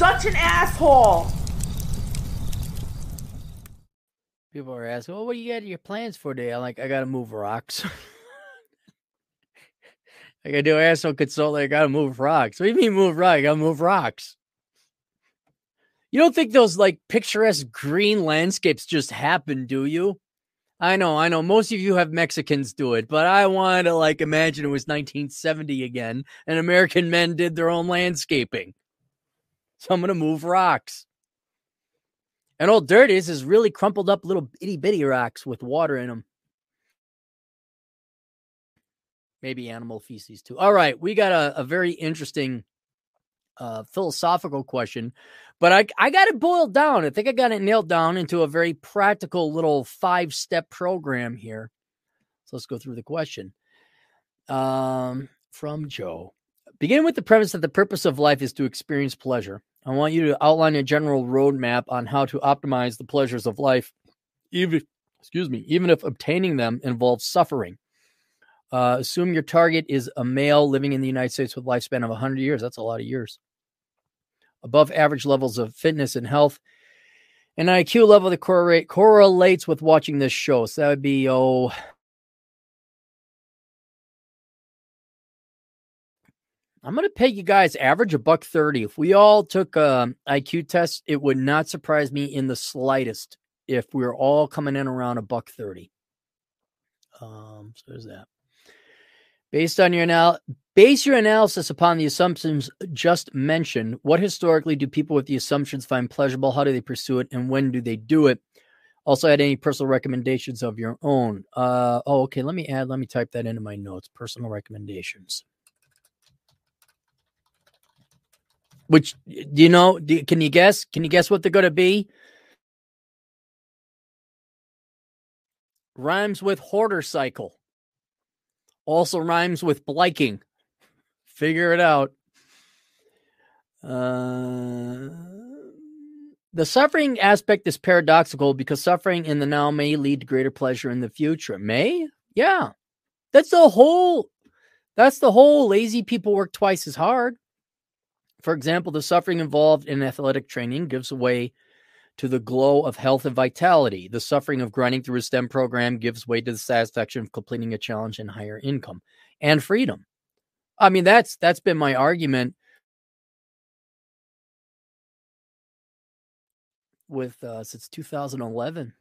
such an asshole. People are asking, "Well, what do you got your plans for today?" I'm like, "I gotta move rocks." I gotta do asshole consulting. I gotta move rocks. What do you mean move rocks? I gotta move rocks. You don't think those like picturesque green landscapes just happen, do you? I know, I know. Most of you have Mexicans do it, but I wanted to like imagine it was 1970 again and American men did their own landscaping. So I'm gonna move rocks. And all dirt is is really crumpled up little itty bitty rocks with water in them. Maybe animal feces too. All right, we got a, a very interesting uh, philosophical question, but I I got it boiled down. I think I got it nailed down into a very practical little five step program here. So let's go through the question. Um, from Joe. Begin with the premise that the purpose of life is to experience pleasure. I want you to outline a general roadmap on how to optimize the pleasures of life, even excuse me, even if obtaining them involves suffering. Uh, assume your target is a male living in the United States with a lifespan of 100 years. That's a lot of years above average levels of fitness and health, and IQ level that correlate, correlates with watching this show. So that would be, oh, I'm going to pay you guys average a buck 30. If we all took um, IQ tests, it would not surprise me in the slightest if we are all coming in around a buck 30. Um, so there's that. Based on your anal- base your analysis upon the assumptions just mentioned. What historically do people with the assumptions find pleasurable? How do they pursue it, and when do they do it? Also, add any personal recommendations of your own. Uh, oh, okay. Let me add. Let me type that into my notes. Personal recommendations. Which do you know? Do, can you guess? Can you guess what they're going to be? Rhymes with hoarder cycle. Also rhymes with bliking. Figure it out. Uh, the suffering aspect is paradoxical because suffering in the now may lead to greater pleasure in the future. May? Yeah. That's the whole that's the whole lazy people work twice as hard. For example, the suffering involved in athletic training gives way to the glow of health and vitality. The suffering of grinding through a STEM program gives way to the satisfaction of completing a challenge and higher income and freedom. I mean, that's that's been my argument with uh, since 2011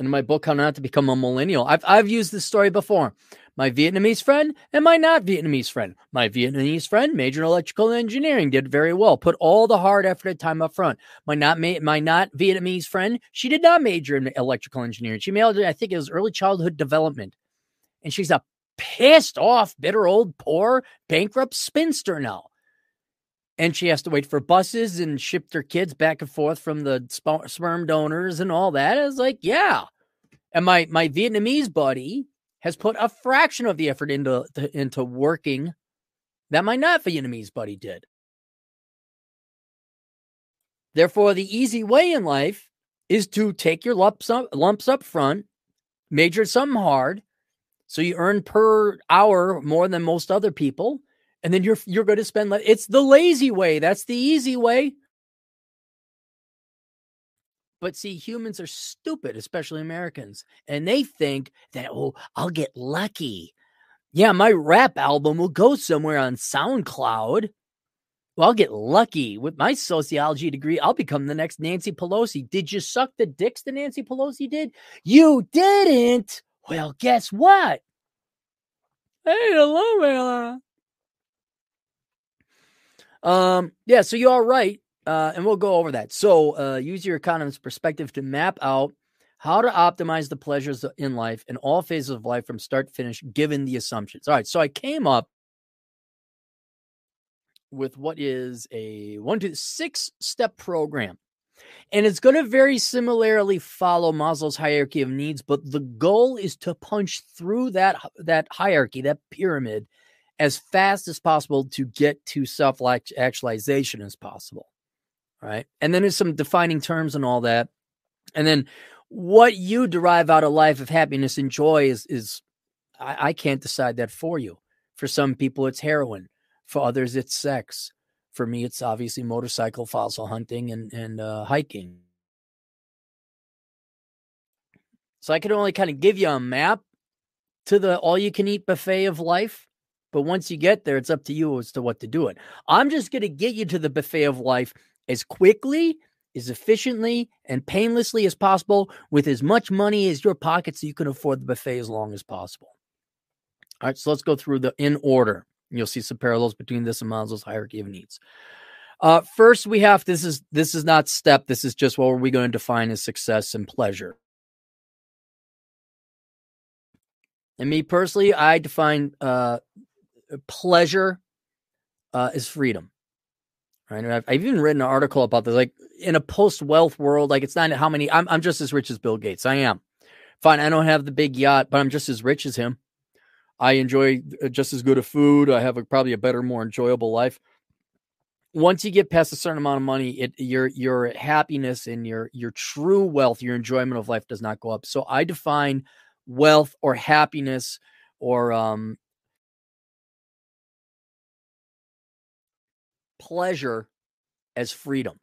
in my book how not to become a millennial. I've i've used this story before. My vietnamese friend and my not vietnamese friend. My vietnamese friend majored in electrical engineering did very well put all the hard effort and time up front. My not my not vietnamese friend she did not major in electrical engineering. She majored i think it was early childhood development. And she's a pissed off bitter old poor bankrupt spinster now and she has to wait for buses and ship their kids back and forth from the sperm donors and all that. I was like, yeah. And my my Vietnamese buddy has put a fraction of the effort into into working that my not Vietnamese buddy did. Therefore, the easy way in life is to take your lumps up, lumps up front, major something hard, so you earn per hour more than most other people, and then you're you're going to spend it's the lazy way that's the easy way. But see humans are stupid especially americans and they think that oh i'll get lucky. Yeah my rap album will go somewhere on soundcloud. Well i'll get lucky with my sociology degree i'll become the next nancy pelosi. Did you suck the dicks that nancy pelosi did? You didn't! Well guess what? Hey hello um, yeah, so you are right. Uh, and we'll go over that. So uh, use your economist perspective to map out how to optimize the pleasures in life in all phases of life from start to finish, given the assumptions. All right, so I came up with what is a one to six step program. And it's going to very similarly follow Maslow's hierarchy of needs, but the goal is to punch through that that hierarchy, that pyramid, as fast as possible to get to self actualization as possible. Right. And then there's some defining terms and all that. And then what you derive out of life of happiness and joy is, is I, I can't decide that for you. For some people, it's heroin. For others, it's sex. For me, it's obviously motorcycle, fossil hunting, and and uh, hiking. So I can only kind of give you a map to the all you can eat buffet of life. But once you get there, it's up to you as to what to do it. I'm just going to get you to the buffet of life as quickly, as efficiently, and painlessly as possible with as much money as your pocket so you can afford the buffet as long as possible. All right, so let's go through the in order. You'll see some parallels between this and Maslow's hierarchy of needs. Uh, first, we have this is this is not step. This is just what are we going to define as success and pleasure. And me personally, I define uh, pleasure uh, as freedom. Right. I've, I've, even written an article about this. Like in a post wealth world, like it's not how many. I'm I'm just as rich as Bill Gates. I am. Fine. I don't have the big yacht, but I'm just as rich as him. I enjoy uh, just as good of food. I have a, probably a better, more enjoyable life. Once you get past a certain amount of money, it your your happiness and your your true wealth, your enjoyment of life does not go up. So I define wealth or happiness or um, pleasure as freedom.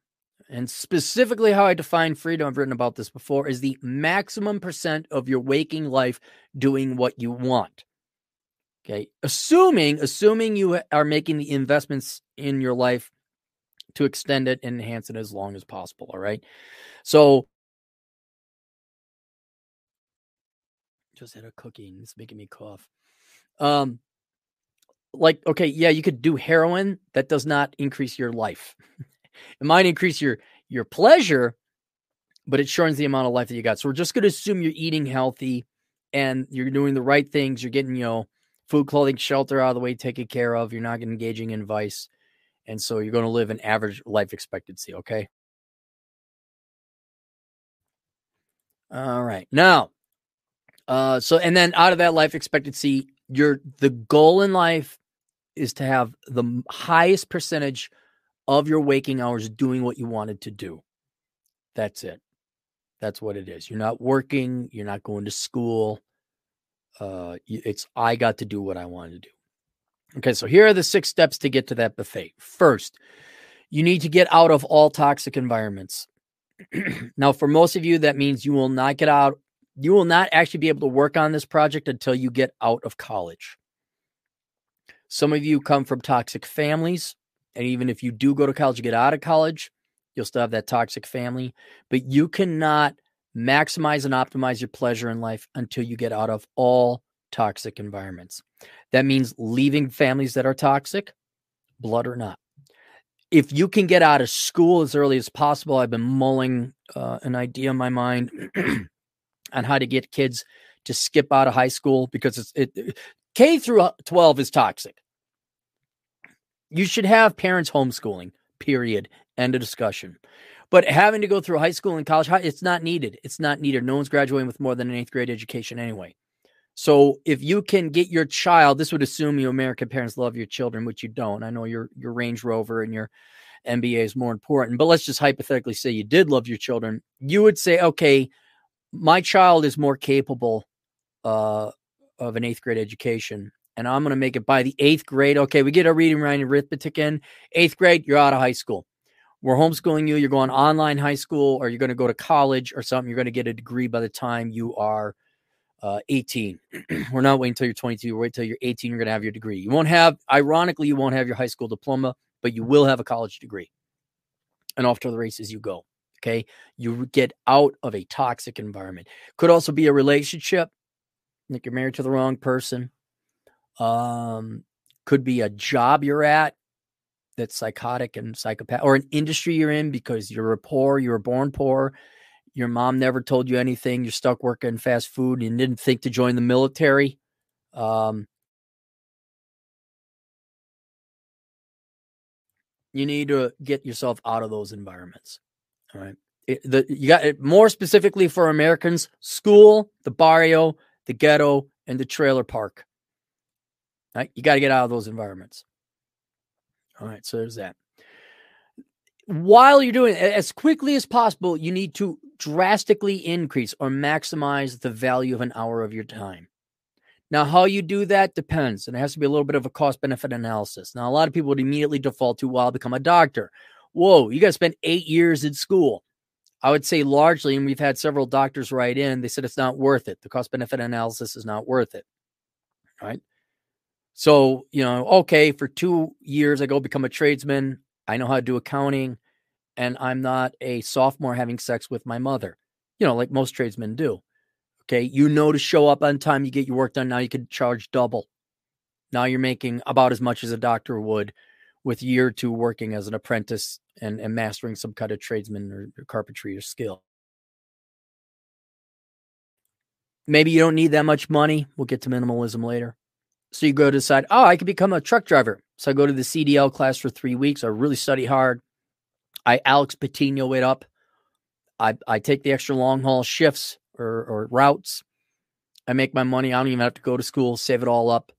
And specifically, how I define freedom, I've written about this before, is the maximum percent of your waking life doing what you want. Okay. Assuming, assuming you are making the investments in your life to extend it and enhance it as long as possible. All right. So just had a cookie and it's making me cough. Um, like, okay, yeah, you could do heroin. That does not increase your life. it might increase your your pleasure, but it shortens the amount of life that you got. So we're just going to assume you're eating healthy and you're doing the right things. You're getting, you know, food, clothing, shelter out of the way taken care of. You're not engaging in vice. And so you're going to live an average life expectancy. Okay. All right. Now, uh, so and then out of that life expectancy, your the goal in life is to have the highest percentage of your waking hours doing what you wanted to do. That's it. That's what it is. You're not working. You're not going to school. Uh, it's I got to do what I wanted to do. Okay, so here are the six steps to get to that buffet. First, you need to get out of all toxic environments. now, for most of you, that means you will not get out you will not actually be able to work on this project until you get out of college. Some of you come from toxic families. And even if you do go to college, get out of college, you'll still have that toxic family. But you cannot maximize and optimize your pleasure in life until you get out of all toxic environments. That means leaving families that are toxic, blood or not. If you can get out of school as early as possible, I've been mulling uh, an idea in my mind on how to get kids to skip out of high school because it's it K through 12 is toxic. You should have parents homeschooling, period. End of discussion. But having to go through high school and college, it's not needed. It's not needed. No one's graduating with more than an eighth grade education anyway. So if you can get your child, this would assume you American parents love your children, which you don't. I know your your Range Rover and your MBA is more important, but let's just hypothetically say you did love your children. You would say, okay, my child is more capable uh, of an eighth grade education, and I'm going to make it by the eighth grade. Okay, we get our reading, writing, arithmetic in eighth grade. You're out of high school. We're homeschooling you. You're going online high school, or you're going to go to college or something. You're going to get a degree by the time you are uh, 18. We're not waiting until you're 22. We're waiting until you're 18. You're going to have your degree. You won't have, ironically, you won't have your high school diploma, but you will have a college degree. And off to the races you go. Okay. You get out of a toxic environment. Could also be a relationship. Like you're married to the wrong person. Um, could be a job you're at that's psychotic and psychopath, or an industry you're in because you're poor, you were born poor. Your mom never told you anything. You're stuck working fast food and didn't think to join the military. Um, you need to get yourself out of those environments. Right. It, the, you got it more specifically for Americans school, the barrio, the ghetto, and the trailer park. Right? You got to get out of those environments. All right. So there's that. While you're doing it, as quickly as possible, you need to drastically increase or maximize the value of an hour of your time. Now, how you do that depends, and it has to be a little bit of a cost benefit analysis. Now, a lot of people would immediately default to, well, I'll become a doctor. Whoa, you got to spend eight years in school. I would say largely, and we've had several doctors write in, they said it's not worth it. The cost benefit analysis is not worth it. Right. So, you know, okay, for two years, I go become a tradesman. I know how to do accounting, and I'm not a sophomore having sex with my mother, you know, like most tradesmen do. Okay. You know to show up on time, you get your work done. Now you can charge double. Now you're making about as much as a doctor would with year two working as an apprentice and, and mastering some kind of tradesman or, or carpentry or skill. Maybe you don't need that much money. We'll get to minimalism later. So you go decide, oh, I could become a truck driver. So I go to the CDL class for three weeks. I really study hard. I Alex Patino it up. I, I take the extra long haul shifts or, or routes. I make my money. I don't even have to go to school, save it all up,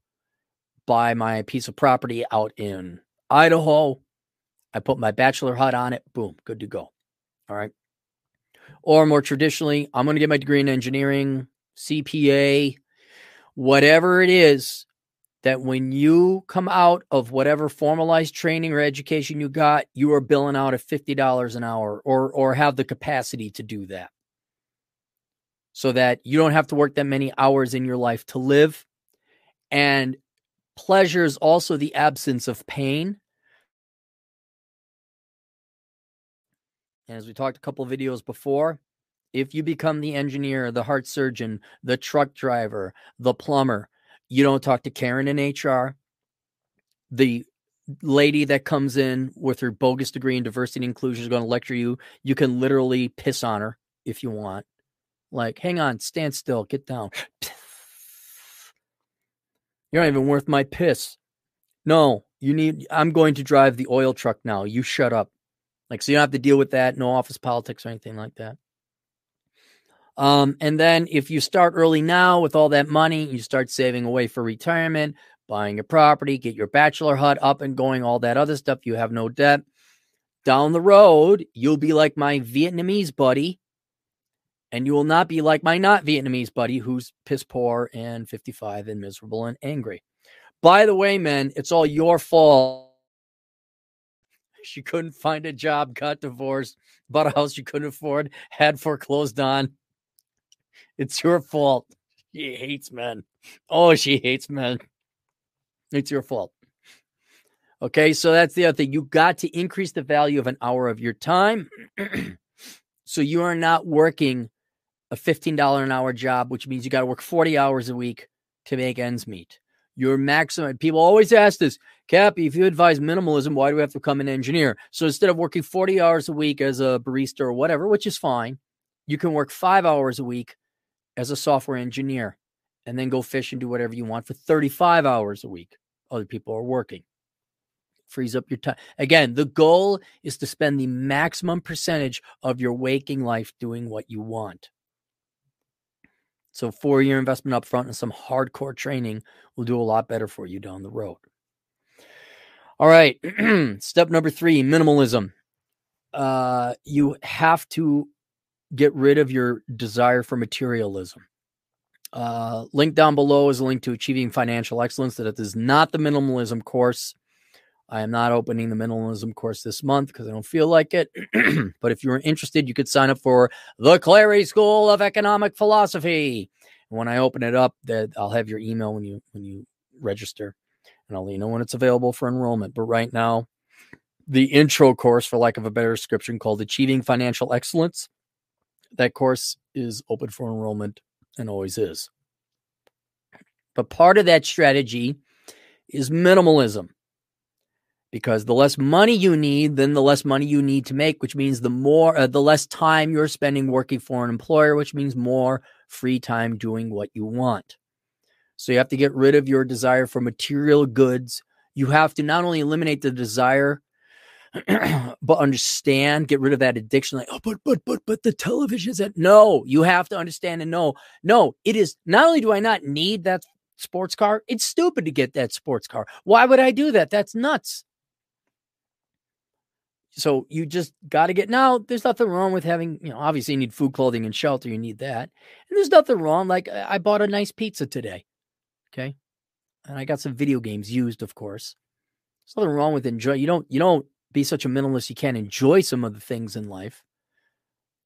buy my piece of property out in Idaho. I put my bachelor hut on it. Boom, good to go. All right. Or more traditionally, I'm going to get my degree in engineering, CPA, whatever it is that when you come out of whatever formalized training or education you got, you are billing out at $50 an hour or or have the capacity to do that. So that you don't have to work that many hours in your life to live. And pleasure is also the absence of pain. And as we talked a couple videos before, if you become the engineer, the heart surgeon, the truck driver, the plumber, you don't talk to Karen in HR. The lady that comes in with her bogus degree in diversity and inclusion is going to lecture you. You can literally piss on her if you want. Like, hang on, stand still, get down. You're not even worth my piss. No, you need, I'm going to drive the oil truck now. You shut up. Like, so you don't have to deal with that. No office politics or anything like that. Um, and then if you start early now with all that money, you start saving away for retirement, buying a property, get your bachelor hut up and going, all that other stuff. You have no debt. Down the road, you'll be like my Vietnamese buddy, and you will not be like my not Vietnamese buddy who's piss poor and 55 and miserable and angry. By the way, men, it's all your fault she couldn't find a job, got divorced, bought a house she couldn't afford, had foreclosed on. It's your fault. She hates men. Oh, she hates men. It's your fault. Okay, so that's the other thing. You got to increase the value of an hour of your time. so you are not working a $15 an hour job, which means you got to work 40 hours a week to make ends meet. Your maximum, people always ask this, Cappy, if you advise minimalism, why do we have to become an engineer? So instead of working 40 hours a week as a barista or whatever, which is fine, you can work five hours a week as a software engineer and then go fish and do whatever you want for 35 hours a week. Other people are working. Frees up your time. Again, the goal is to spend the maximum percentage of your waking life doing what you want. So, four year investment up front and some hardcore training will do a lot better for you down the road. All right. Step number three minimalism. Uh, you have to get rid of your desire for materialism. Uh, link down below is a link to Achieving Financial Excellence. That is not the minimalism course. I am not opening the minimalism course this month because I don't feel like it. but if you're interested, you could sign up for the Clarey School of Economic Philosophy. And when I open it up, that I'll have your email when you when you register and I'll let you know when it's available for enrollment. But right now, the intro course, for lack of a better description, called Achieving Financial Excellence, that course is open for enrollment and always is. But part of that strategy is minimalism. Because the less money you need, then the less money you need to make, which means the more, uh, the less time you're spending working for an employer, which means more free time doing what you want. So you have to get rid of your desire for material goods. You have to not only eliminate the desire, but understand, get rid of that addiction. Like, oh, but, but, but, but the television is. No, you have to understand and know. No, it is not only do I not need that sports car, it's stupid to get that sports car. Why would I do that? That's nuts. So you just got to get now. There's nothing wrong with having, you know, obviously you need food, clothing, and shelter. You need that. And there's nothing wrong. Like I bought a nice pizza today. Okay. And I got some video games used, of course. There's nothing wrong with enjoy. You don't you don't be such a minimalist you can't enjoy some of the things in life.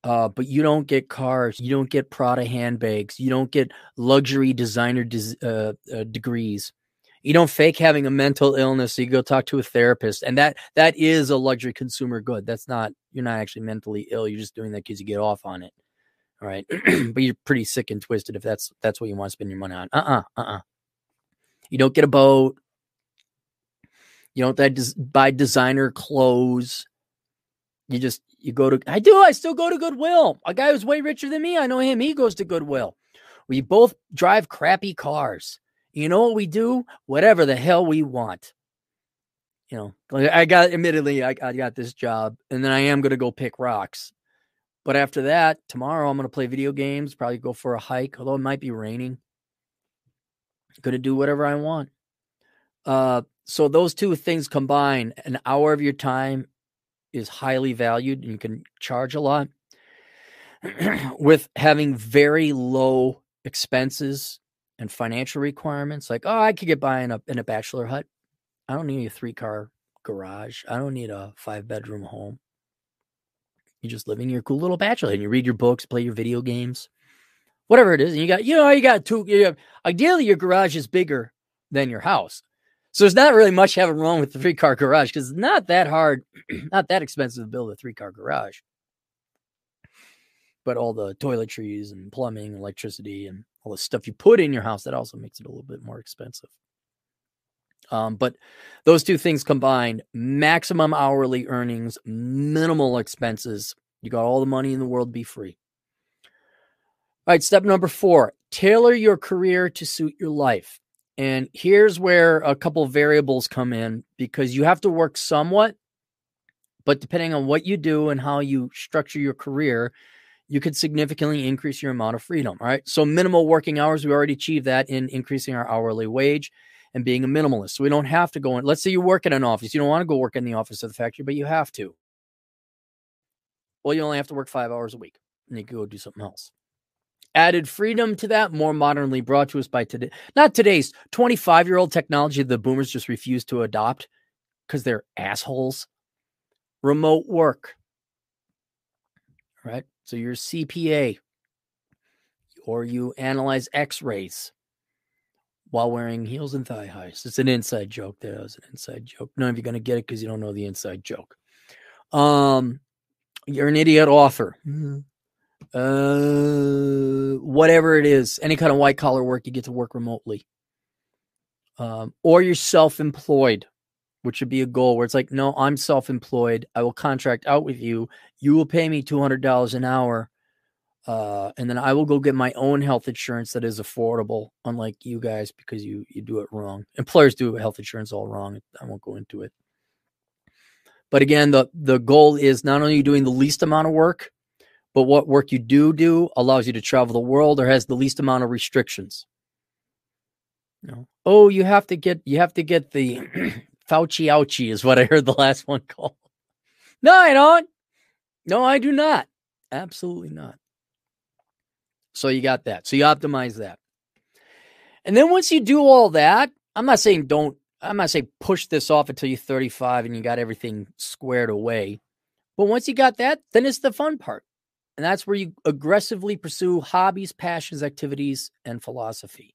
Uh, but you don't get cars, you don't get Prada handbags, you don't get luxury designer des- uh, uh, degrees. You don't fake having a mental illness, you go talk to a therapist, and that that is a luxury consumer good. That's not you're not actually mentally ill. You're just doing that because you get off on it. All right, but you're pretty sick and twisted if that's that's what you want to spend your money on. Uh uh-uh, uh uh You don't get a boat. You don't des- buy designer clothes. You just you go to I do I still go to Goodwill. A guy who's way richer than me, I know him. He goes to Goodwill. We both drive crappy cars. You know what we do? Whatever the hell we want. You know, I got admittedly I, I got this job, and then I am to go pick rocks. But after that, tomorrow I'm to play video games, probably go for a hike, although it might be raining. To do whatever I want. Uh, so those two things combined, an hour of your time is highly valued and you can charge a lot with having very low expenses and financial requirements like oh i could get by in a in a bachelor hut. I don't need a three car garage. I don't need a five bedroom home. You just live in your cool little bachelor and you read your books play your video games whatever it is and you got you know you got two you have, ideally your garage is bigger than your house. So there's not really much having wrong with the three car garage because it's not that hard, not that expensive to build a three car garage. But all the toiletries and plumbing, electricity, and all the stuff you put in your house that also makes it a little bit more expensive. Um, but those two things combined, maximum hourly earnings, minimal expenses. You got all the money in the world, be free. All right, step number four tailor your career to suit your life. And here's where a couple variables come in because you have to work somewhat, but depending on what you do and how you structure your career, you could significantly increase your amount of freedom. Right. So, minimal working hours, we already achieved that in increasing our hourly wage and being a minimalist. So, we don't have to go in. Let's say you work in an office. You don't want to go work in the office of the factory, but you have to. Well, you only have to work five hours a week and you can go do something else added freedom to that, more modernly brought to us by today. Not today's 25 year old technology the boomers just refuse to adopt because they're assholes. Remote work. Right? So you're CPA or you analyze x rays while wearing heels and thigh highs. It's an inside joke. That was an inside joke. None of you are going to get it because you don't know the inside joke. Um, you're an idiot author. Mm-hmm uh, whatever it is, any kind of white collar work, you get to work remotely. Um, or you're self employed, which would be a goal where it's like, no, I'm self employed. I will contract out with you. You will pay me $200 an hour. Uh, and then I will go get my own health insurance that is affordable, unlike you guys, because you you do it wrong. Employers do health insurance all wrong. I won't go into it. But again, the the goal is not only doing the least amount of work, but what work you do do allows you to travel the world or has the least amount of restrictions. You know, oh, you have to get you have to get the Fauci ouchie is what I heard the last one called. No, I don't. No, I do not. Absolutely not. So you got that. So you optimize that. And then once you do all that, I'm not saying don't, I'm not saying push this off until you're 35 and you got everything squared away. But once you got that, then it's the fun part. And that's where you aggressively pursue hobbies, passions, activities, and philosophy.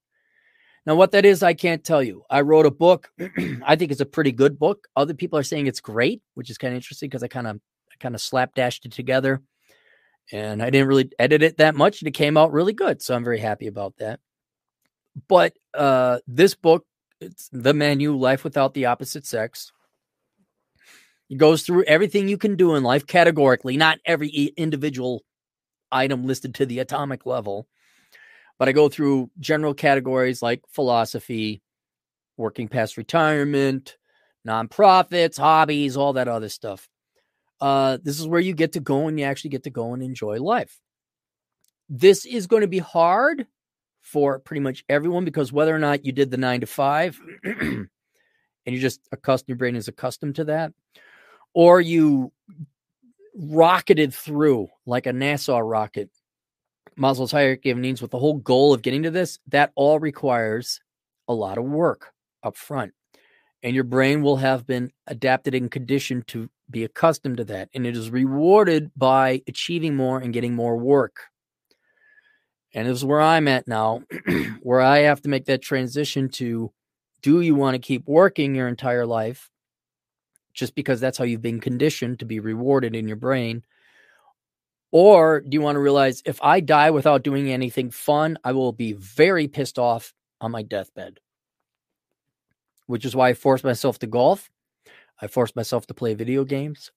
Now, what that is, I can't tell you. I wrote a book. I think it's a pretty good book. Other people are saying it's great, which is kind of interesting because I kind of I kind of slapdashed it together. And I didn't really edit it that much, and it came out really good. So I'm very happy about that. But uh, this book, it's the menu, Life Without the Opposite Sex. It goes through everything you can do in life categorically, not every individual item listed to the atomic level. But I go through general categories like philosophy, working past retirement, nonprofits, hobbies, all that other stuff. Uh, this is where you get to go and you actually get to go and enjoy life. This is going to be hard for pretty much everyone because whether or not you did the nine to five and you just accustomed, your brain is accustomed to that, or you rocketed through like a NASA rocket, Maslow's hierarchy of needs with the whole goal of getting to this, that all requires a lot of work up front. And your brain will have been adapted and conditioned to be accustomed to that. And it is rewarded by achieving more and getting more work. And this is where I'm at now, where I have to make that transition to do you want to keep working your entire life just because that's how you've been conditioned to be rewarded in your brain? Or do you want to realize if I die without doing anything fun, I will be very pissed off on my deathbed? Which is why I forced myself to golf. I forced myself to play video games.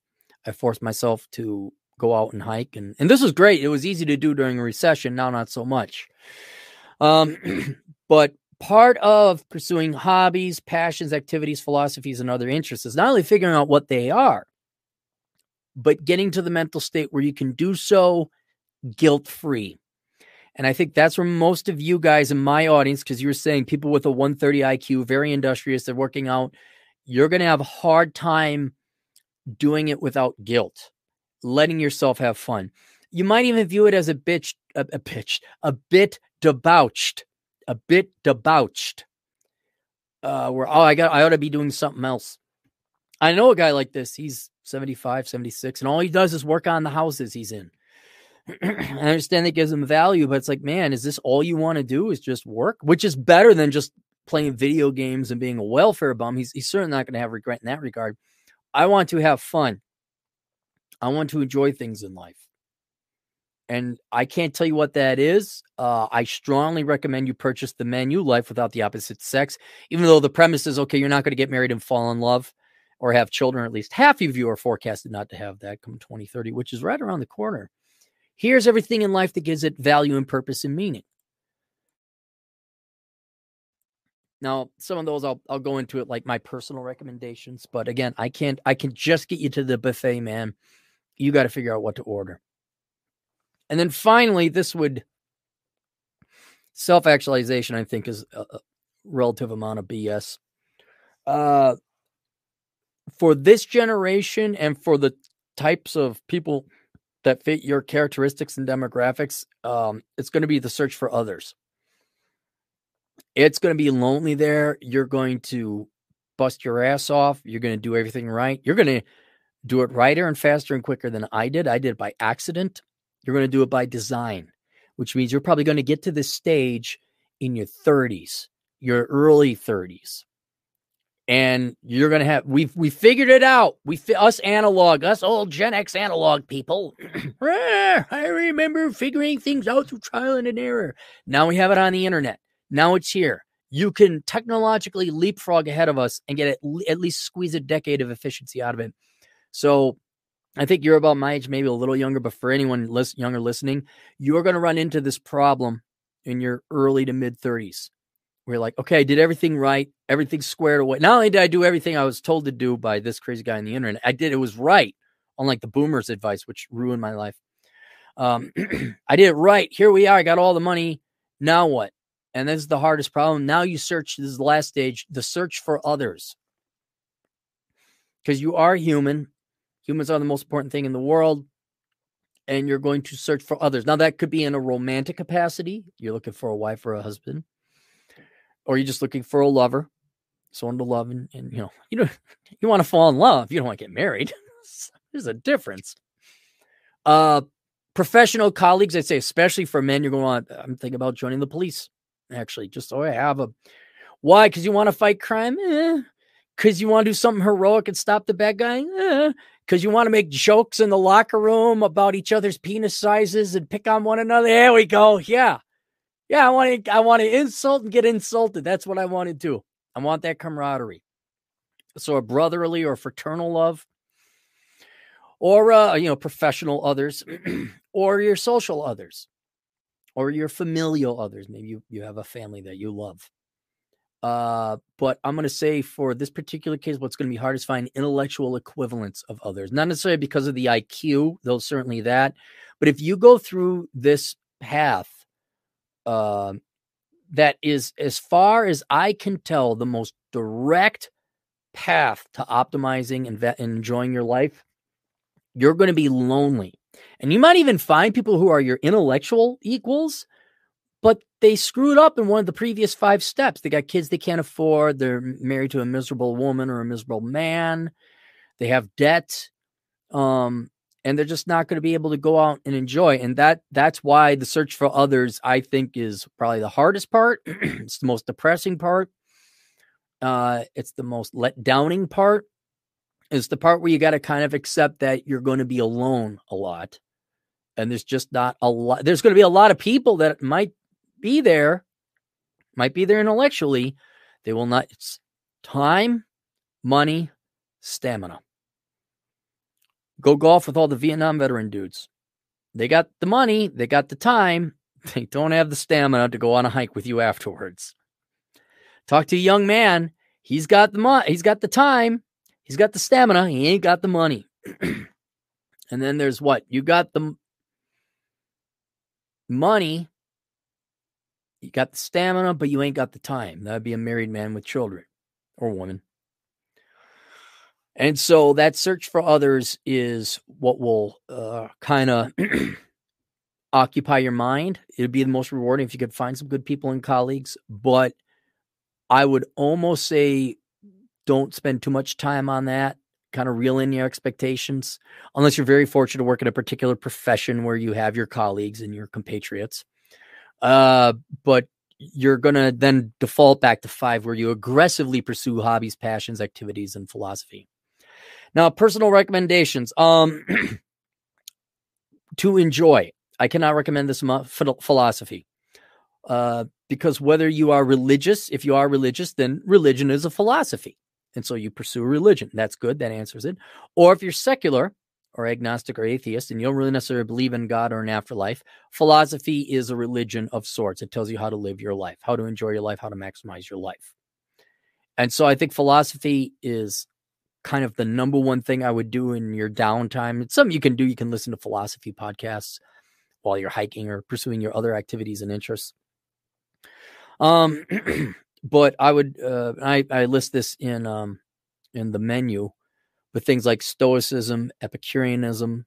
I forced myself to go out and hike. And, and this was great. It was easy to do during a recession. Now, not so much. Um, but part of pursuing hobbies, passions, activities, philosophies, and other interests is not only figuring out what they are, but getting to the mental state where you can do so guilt free. And I think that's where most of you guys in my audience, because you were saying people with a 130 IQ, very industrious, they're working out, you're going to have a hard time doing it without guilt, letting yourself have fun. You might even view it as a bitch, a, a bitch, a bit debauched a bit debauched. Uh, where oh, I got I ought to be doing something else. I know a guy like this. He's 75, 76, and all he does is work on the houses he's in. I understand that gives him value, but it's like, man, is this all you want to do? Is just work, which is better than just playing video games and being a welfare bum. He's he's certainly not going to have regret in that regard. I want to have fun. I want to enjoy things in life and I can't tell you what that is. Uh, I strongly recommend you purchase the Menu Life without the opposite sex, even though the premise is okay, you're not going to get married and fall in love or have children. At least half of you are forecasted not to have that come 2030, which is right around the corner. Here's everything in life that gives it value and purpose and meaning. Now, some of those I'll I'll go into it like my personal recommendations, but again, I can't I can just get you to the buffet, man. You got to figure out what to order. And then finally, this would self actualization, I think, is a relative amount of BS. Uh, for this generation and for the types of people that fit your characteristics and demographics, um, it's going to be the search for others. It's going to be lonely there. You're going to bust your ass off. You're going to do everything right. You're going to do it righter and faster and quicker than I did. I did by accident. You're going to do it by design, which means you're probably going to get to this stage in your 30s, your early 30s. And you're to have we've we figured it out. We us analog, us old Gen X analog people. I remember figuring things out through trial and error. Now we have it on the internet. Now it's here. You can technologically leapfrog ahead of us and get at, at least squeeze a decade of efficiency out of it. So I think you're about my age, maybe a little younger, but for anyone list, younger listening, you're going to run into this problem in your early to mid 30s. You're like, okay, I did everything right, everything's squared away. Not only did I do everything I was told to do by this crazy guy on the internet, I did it was right, unlike the boomers' advice, which ruined my life. Um, I did it right. Here we are. I got all the money. Now what? And this is the hardest problem. Now you search. This is the last stage. The search for others, because you are human Humans are the most important thing in the world. And you're going to search for others. Now, that could be in a romantic capacity. You're looking for a wife or a husband, or you're just looking for a lover, someone to love. And, and you know, you know, you want to fall in love. You don't want to get married. There's a difference. Uh, professional colleagues, I'd say, especially for men, you're going to I'm thinking about joining the police. Actually, just so I have a. Why? Because you want to fight crime? Eh. Because you want to do something heroic and stop the bad guy? Eh because you want to make jokes in the locker room about each other's penis sizes and pick on one another. There we go. Yeah. Yeah, I want to I want to insult and get insulted. That's what I want to do. I want that camaraderie. So a brotherly or fraternal love or uh, you know, professional others or your social others or your familial others. Maybe you, you have a family that you love. Uh, but I'm going to say for this particular case, what's going to be hard is find intellectual equivalents of others. Not necessarily because of the IQ, though certainly that. But if you go through this path, uh, that is, as far as I can tell, the most direct path to optimizing and, ve- and enjoying your life, you're going to be lonely. And you might even find people who are your intellectual equals, but they screwed up in one of the previous five steps. They got kids they can't afford. They're married to a miserable woman or a miserable man. They have debt. Um, and they're just not going to be able to go out and enjoy. And that that's why the search for others, I think, is probably the hardest part. it's the most depressing part. Uh, it's the most let downing part. It's the part where you got to kind of accept that you're going to be alone a lot. And there's just not a lot. There's going to be a lot of people that might be there, might be there intellectually. They will not. It's time, money, stamina. Go golf with all the Vietnam veteran dudes. They got the money, they got the time, they don't have the stamina to go on a hike with you afterwards. Talk to a young man. He's got the money, he's got the time, he's got the stamina, he ain't got the money. and then there's what? You got the money, you got the stamina, but you ain't got the time. That'd be a married man with children or woman. And so that search for others is what will uh, kind of occupy your mind. It'd be the most rewarding if you could find some good people and colleagues. But I would almost say don't spend too much time on that. Kind of reel in your expectations, unless you're very fortunate to work in a particular profession where you have your colleagues and your compatriots. Uh, but you're going to then default back to five, where you aggressively pursue hobbies, passions, activities, and philosophy. Now, personal recommendations. Um, to enjoy. I cannot recommend this philosophy. Uh, because whether you are religious, if you are religious, then religion is a philosophy. And so you pursue religion. That's good. That answers it. Or if you're secular or agnostic or atheist and you don't really necessarily believe in God or an afterlife, philosophy is a religion of sorts. It tells you how to live your life, how to enjoy your life, how to maximize your life. And so I think philosophy is kind of the number one thing I would do in your downtime. It's something you can do. You can listen to philosophy podcasts while you're hiking or pursuing your other activities and interests. Um, but I would uh, I I list this in um in the menu with things like stoicism, epicureanism.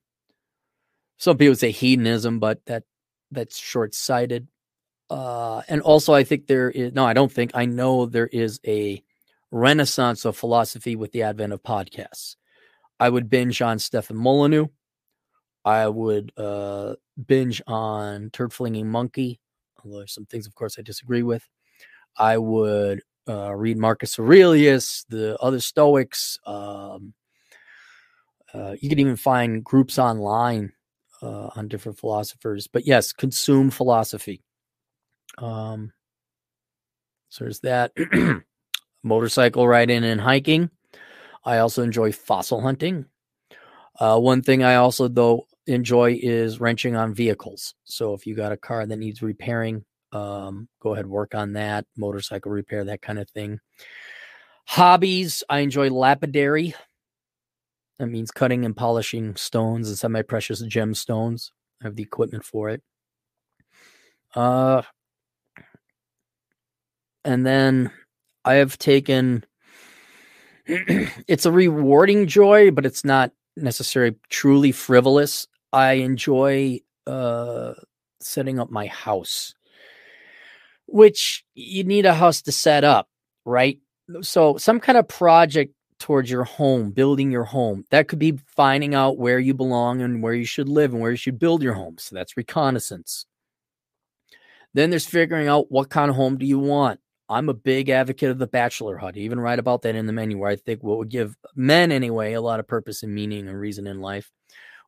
Some people say hedonism, but that that's short sighted. Uh, and also, I think there is no, I don't think I know there is a renaissance of philosophy with the advent of podcasts. I would binge on Stefan Molyneux. I would uh, binge on Turd Flinging Monkey, although there's some things, of course, I disagree with. I would uh, read Marcus Aurelius, the other Stoics. Um, uh, you can even find groups online uh, on different philosophers. But yes, consume philosophy. Um, so there's that. motorcycle riding and hiking. I also enjoy fossil hunting. Uh, one thing I also though enjoy is wrenching on vehicles. So if you got a car that needs repairing, um, go ahead work on that. Motorcycle repair, that kind of thing. Hobbies, I enjoy lapidary. That means cutting and polishing stones and semi-precious gemstones. I have the equipment for it. Uh, and then I have taken it's a rewarding joy, but it's not necessarily truly frivolous. I enjoy uh setting up my house, which you need a house to set up, right? So some kind of project towards your home, building your home. That could be finding out where you belong and where you should live and where you should build your home. So that's reconnaissance. Then there's figuring out what kind of home do you want? I'm a big advocate of the bachelor hut. I even write about that in the menu where I think what would give men anyway a lot of purpose and meaning and reason in life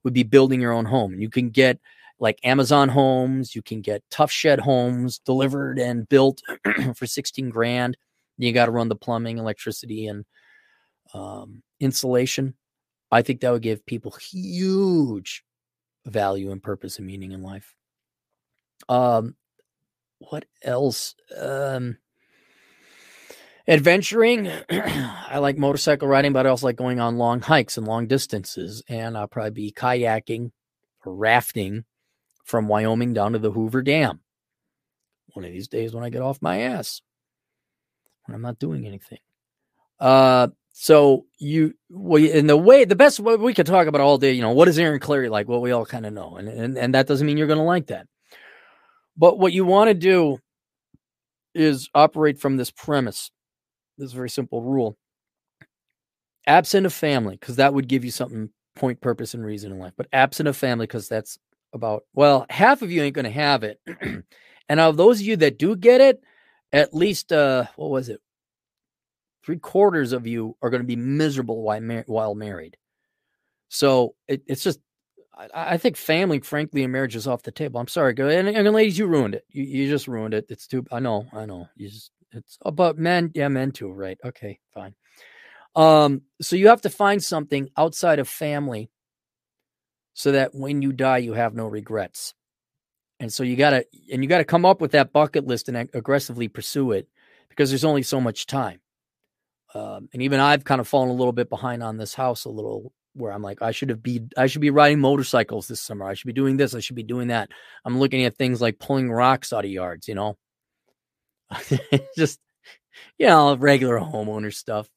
would be building your own home. You can get like Amazon homes, you can get tough shed homes delivered and built for 16 grand. You got to run the plumbing, electricity, and um, insulation. I think that would give people huge value and purpose and meaning in life. Um, what else? Um, Adventuring, I like motorcycle riding, but I also like going on long hikes and long distances. And I'll probably be kayaking or rafting from Wyoming down to the Hoover Dam. One of these days when I get off my ass, when I'm not doing anything. Uh, so you, well, in the way, the best way we could talk about all day, you know, what is Aaron Clarey like? Well, we all kind of know, and, and and that doesn't mean you're going to like that. But what you want to do is operate from this premise. This is a very simple rule. Absent of family, because that would give you something point, purpose, and reason in life. But absent of family, because that's about, well, half of you ain't going to have it. and of those of you that do get it, at least, uh, what was it? Three quarters of you are going to be miserable while, mar- while married. So it, it's just I, I, think family, frankly, and marriage is off the table. I'm sorry, go and, and ladies, you ruined it. You, you just ruined it. It's too. I know. I know. You just. It's about men. Yeah, men too. Right. Okay. Fine. Um. So you have to find something outside of family, so that when you die, you have no regrets. And so you gotta and you gotta come up with that bucket list and aggressively pursue it, because there's only so much time. Um, and even I've kind of fallen a little bit behind on this house a little where I'm like, I should have be, I should be riding motorcycles this summer. I should be doing this. I should be doing that. I'm looking at things like pulling rocks out of yards, you know, just, you know, regular homeowner stuff.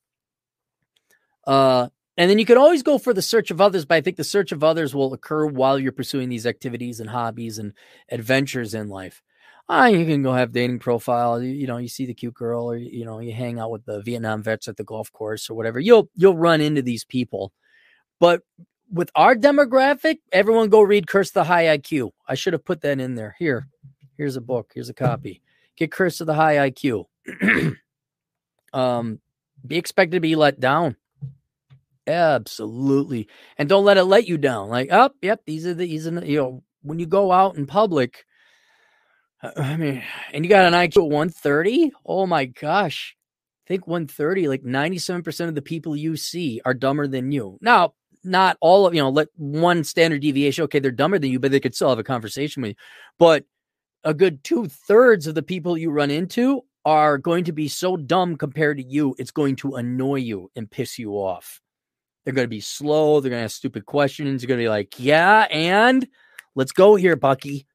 Uh, and then you can always go for the search of others, but I think the search of others will occur while you're pursuing these activities and hobbies and adventures in life. Ah, you can go have dating profile. You, you know, you see the cute girl, or you know, you hang out with the Vietnam vets at the golf course or whatever. You'll you'll run into these people but with our demographic, everyone go read Curse the High IQ. I should have put that in there. Here, here's a book. Here's a copy. Get Curse of the High IQ. um, be expected to be let down. Absolutely, and don't let it let you down. Like, oh, yep, these are the these are the, you know when you go out in public. I mean, and you got an IQ of 130. Oh my gosh, I think 130. Like 97 percent of the people you see are dumber than you. Now, not all of you know let one standard deviation okay they're dumber than you but they could still have a conversation with you but a good two thirds of the people you run into are going to be so dumb compared to you it's going to annoy you and piss you off. They're going to be slow they're going to ask stupid questions they're going to be like yeah and let's go here bucky.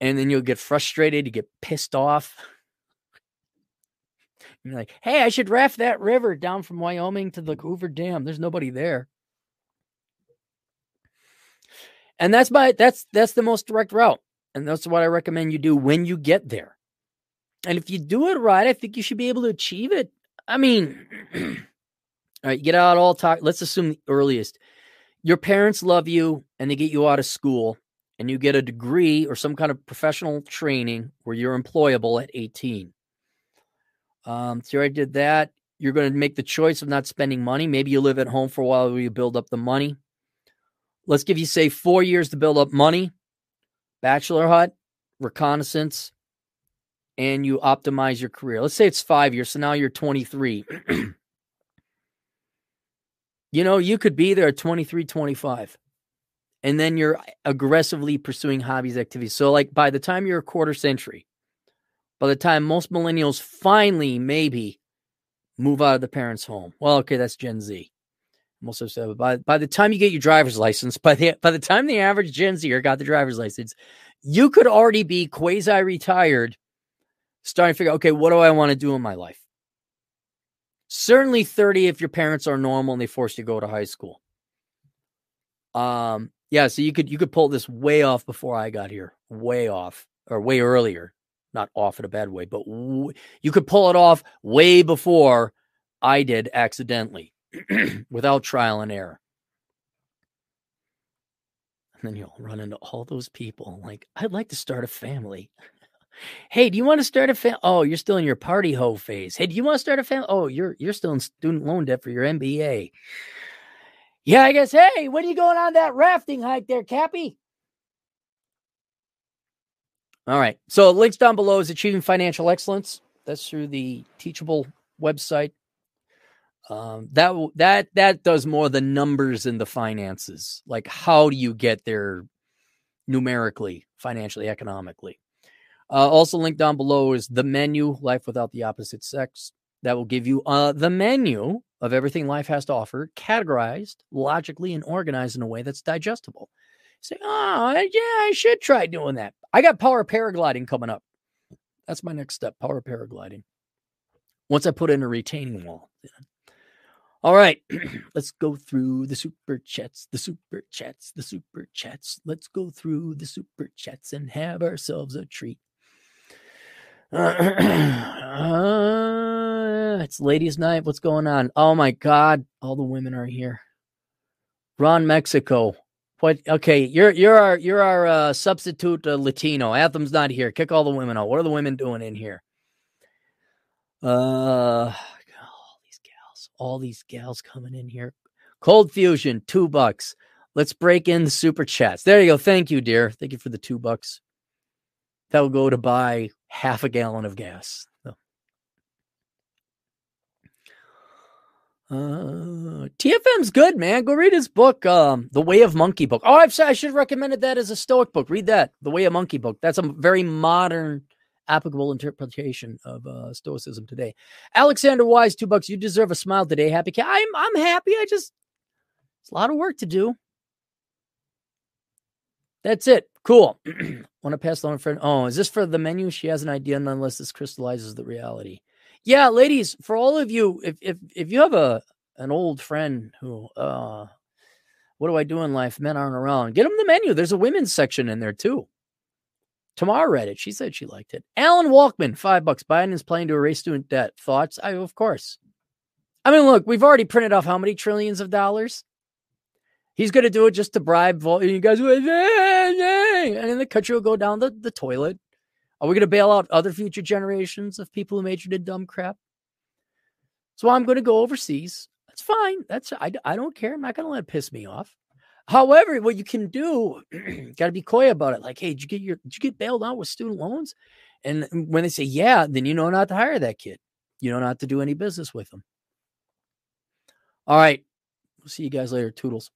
And then you'll get frustrated you get pissed off. You're like hey i should raft that river down from wyoming to the hoover dam there's nobody there. And that's my that's that's the most direct route. And that's what I recommend you do when you get there. And if you do it right, I think you should be able to achieve it. I mean, all right, get out all talk. Let's assume the earliest. Your parents love you and they get you out of school and you get a degree or some kind of professional training where you're employable at 18. Um, so I did that. You're going to make the choice of not spending money. Maybe you live at home for a while where you build up the money. Let's give you, say, four years to build up money, bachelor hut, reconnaissance, and you optimize your career. Let's say it's five years. So now you're 23. you know, you could be there at 23, 25. And then you're aggressively pursuing hobbies, activities. So, like, by the time you're a quarter century, by the time most millennials finally maybe move out of the parents' home, well, okay, that's Gen Z most of them by by the time you get your driver's license, by the by the time the average Gen Zer got the driver's license, you could already be quasi retired, starting to figure, okay, what do I want to do in my life? Certainly 30 if your parents are normal and they force you to go to high school. Um, yeah, so you could you could pull this way off before I got here, way off or way earlier, not off in a bad way, but w- you could pull it off way before I did accidentally. without trial and error. And then you'll run into all those people like, I'd like to start a family. hey, do you want to start a family? Oh, you're still in your party hoe phase. Hey, do you want to start a family? Oh, you're you're still in student loan debt for your MBA. Yeah, I guess. Hey, when are you going on that rafting hike there, Cappy? All right. So links down below is achieving financial excellence. That's through the Teachable website. Um, that that that does more the numbers and the finances. Like how do you get there numerically, financially, economically? Uh, also linked down below is the menu, Life Without the Opposite Sex. That will give you uh, the menu of everything life has to offer, categorized logically and organized in a way that's digestible. Say, oh, yeah, I should try doing that. I got power paragliding coming up. That's my next step, power paragliding. Once I put in a retaining wall. All right, let's go through the super chats, the super chats, the super chats. Let's go through the super chats and have ourselves a treat. Uh, it's ladies' night. What's going on? Oh my God, all the women are here. Ron Mexico. What? Okay, you're you're our you're our uh, substitute uh, Latino. Athem's not here. Kick all the women out. What are the women doing in here? Uh, all these gals coming in here. Cold Fusion, two bucks. Let's break in the super chats. There you go. Thank you, dear. Thank you for the two bucks. That will go to buy half a gallon of gas. Uh, TFM's good, man. Go read his book, um, The Way of Monkey book. Oh, I've, I should have recommended that as a Stoic book. Read that, The Way of Monkey book. That's a very modern applicable interpretation of uh, Stoicism today. Alexander Wise, two bucks. You deserve a smile today. Happy cat. I'm I'm happy. I just it's a lot of work to do. That's it. Cool. Want to pass on a friend? Oh, is this for the menu? She has an idea, unless this crystallizes the reality. Yeah, ladies, for all of you, if if if you have a an old friend who uh what do I do in life? Men aren't around. Get them the menu. There's a women's section in there too. Tamar read it. She said she liked it. Alan Walkman, five bucks. Biden is planning to erase student debt. Thoughts? I, of course. I mean, look, we've already printed off how many trillions of dollars? He's going to do it just to bribe you guys. And then the country will go down the, the toilet. Are we going to bail out other future generations of people who majored in dumb crap? So I'm going to go overseas. That's fine. That's I, I don't care. I'm not going to let it piss me off. However, what you can do, got to be coy about it. Like, hey, did you get your did you get bailed out with student loans? And when they say yeah, then you know not to hire that kid. You know not to do any business with them. All right. We'll see you guys later. Toodles.